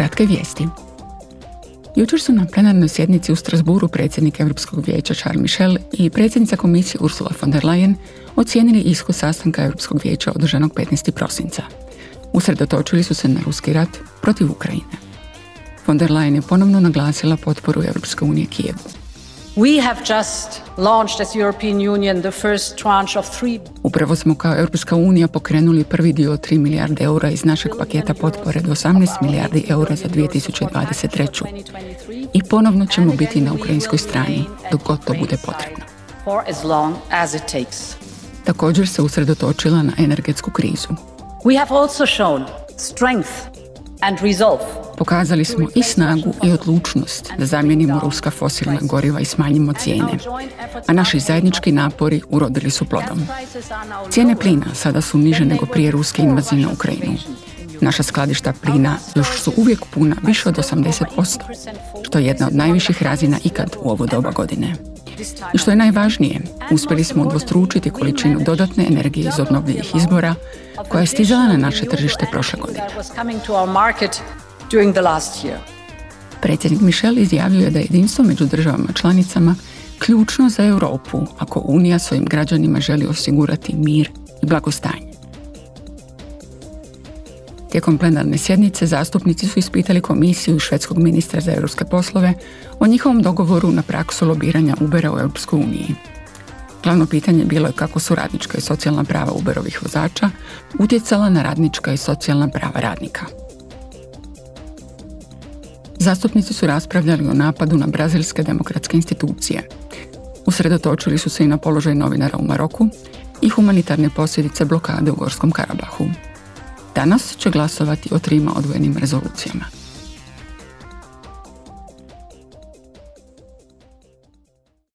kratke vijesti. Jučer su na plenarnoj sjednici u Strasburu predsjednik Europskog vijeća Charles Michel i predsjednica komisije Ursula von der Leyen ocijenili ishod sastanka Europskog vijeća održanog 15. prosinca. Usredotočili su se na ruski rat protiv Ukrajine. Von der Leyen je ponovno naglasila potporu Europske unije Kijevu. Upravo smo kao Europska unija pokrenuli prvi dio od 3 milijarde eura iz našeg paketa potpore do 18 milijardi eura za 2023. I ponovno ćemo biti na ukrajinskoj strani dok god to bude potrebno. For as long as it takes. Također se usredotočila na energetsku krizu. We have also shown strength and resolve Pokazali smo i snagu i odlučnost da zamijenimo ruska fosilna goriva i smanjimo cijene, a naši zajednički napori urodili su plodom. Cijene plina sada su niže nego prije ruske invazije na Ukrajinu. Naša skladišta plina još su uvijek puna više od 80%, što je jedna od najviših razina ikad u ovo doba godine. I što je najvažnije, uspjeli smo udvostručiti količinu dodatne energije iz obnovljivih izbora koja je stizala na naše tržište prošle godine. Predsjednik Michel izjavio je da je jedinstvo među državama članicama ključno za Europu ako Unija svojim građanima želi osigurati mir i blagostanje. Tijekom plenarne sjednice zastupnici su ispitali komisiju švedskog ministra za europske poslove o njihovom dogovoru na praksu lobiranja Ubera u Europskoj uniji. Glavno pitanje bilo je kako su radnička i socijalna prava Uberovih vozača utjecala na radnička i socijalna prava radnika. Zastupnici su raspravljali o napadu na brazilske demokratske institucije. Usredotočili su se i na položaj novinara u Maroku i humanitarne posljedice blokade u Gorskom Karabahu. Danas će glasovati o trima odvojenim rezolucijama.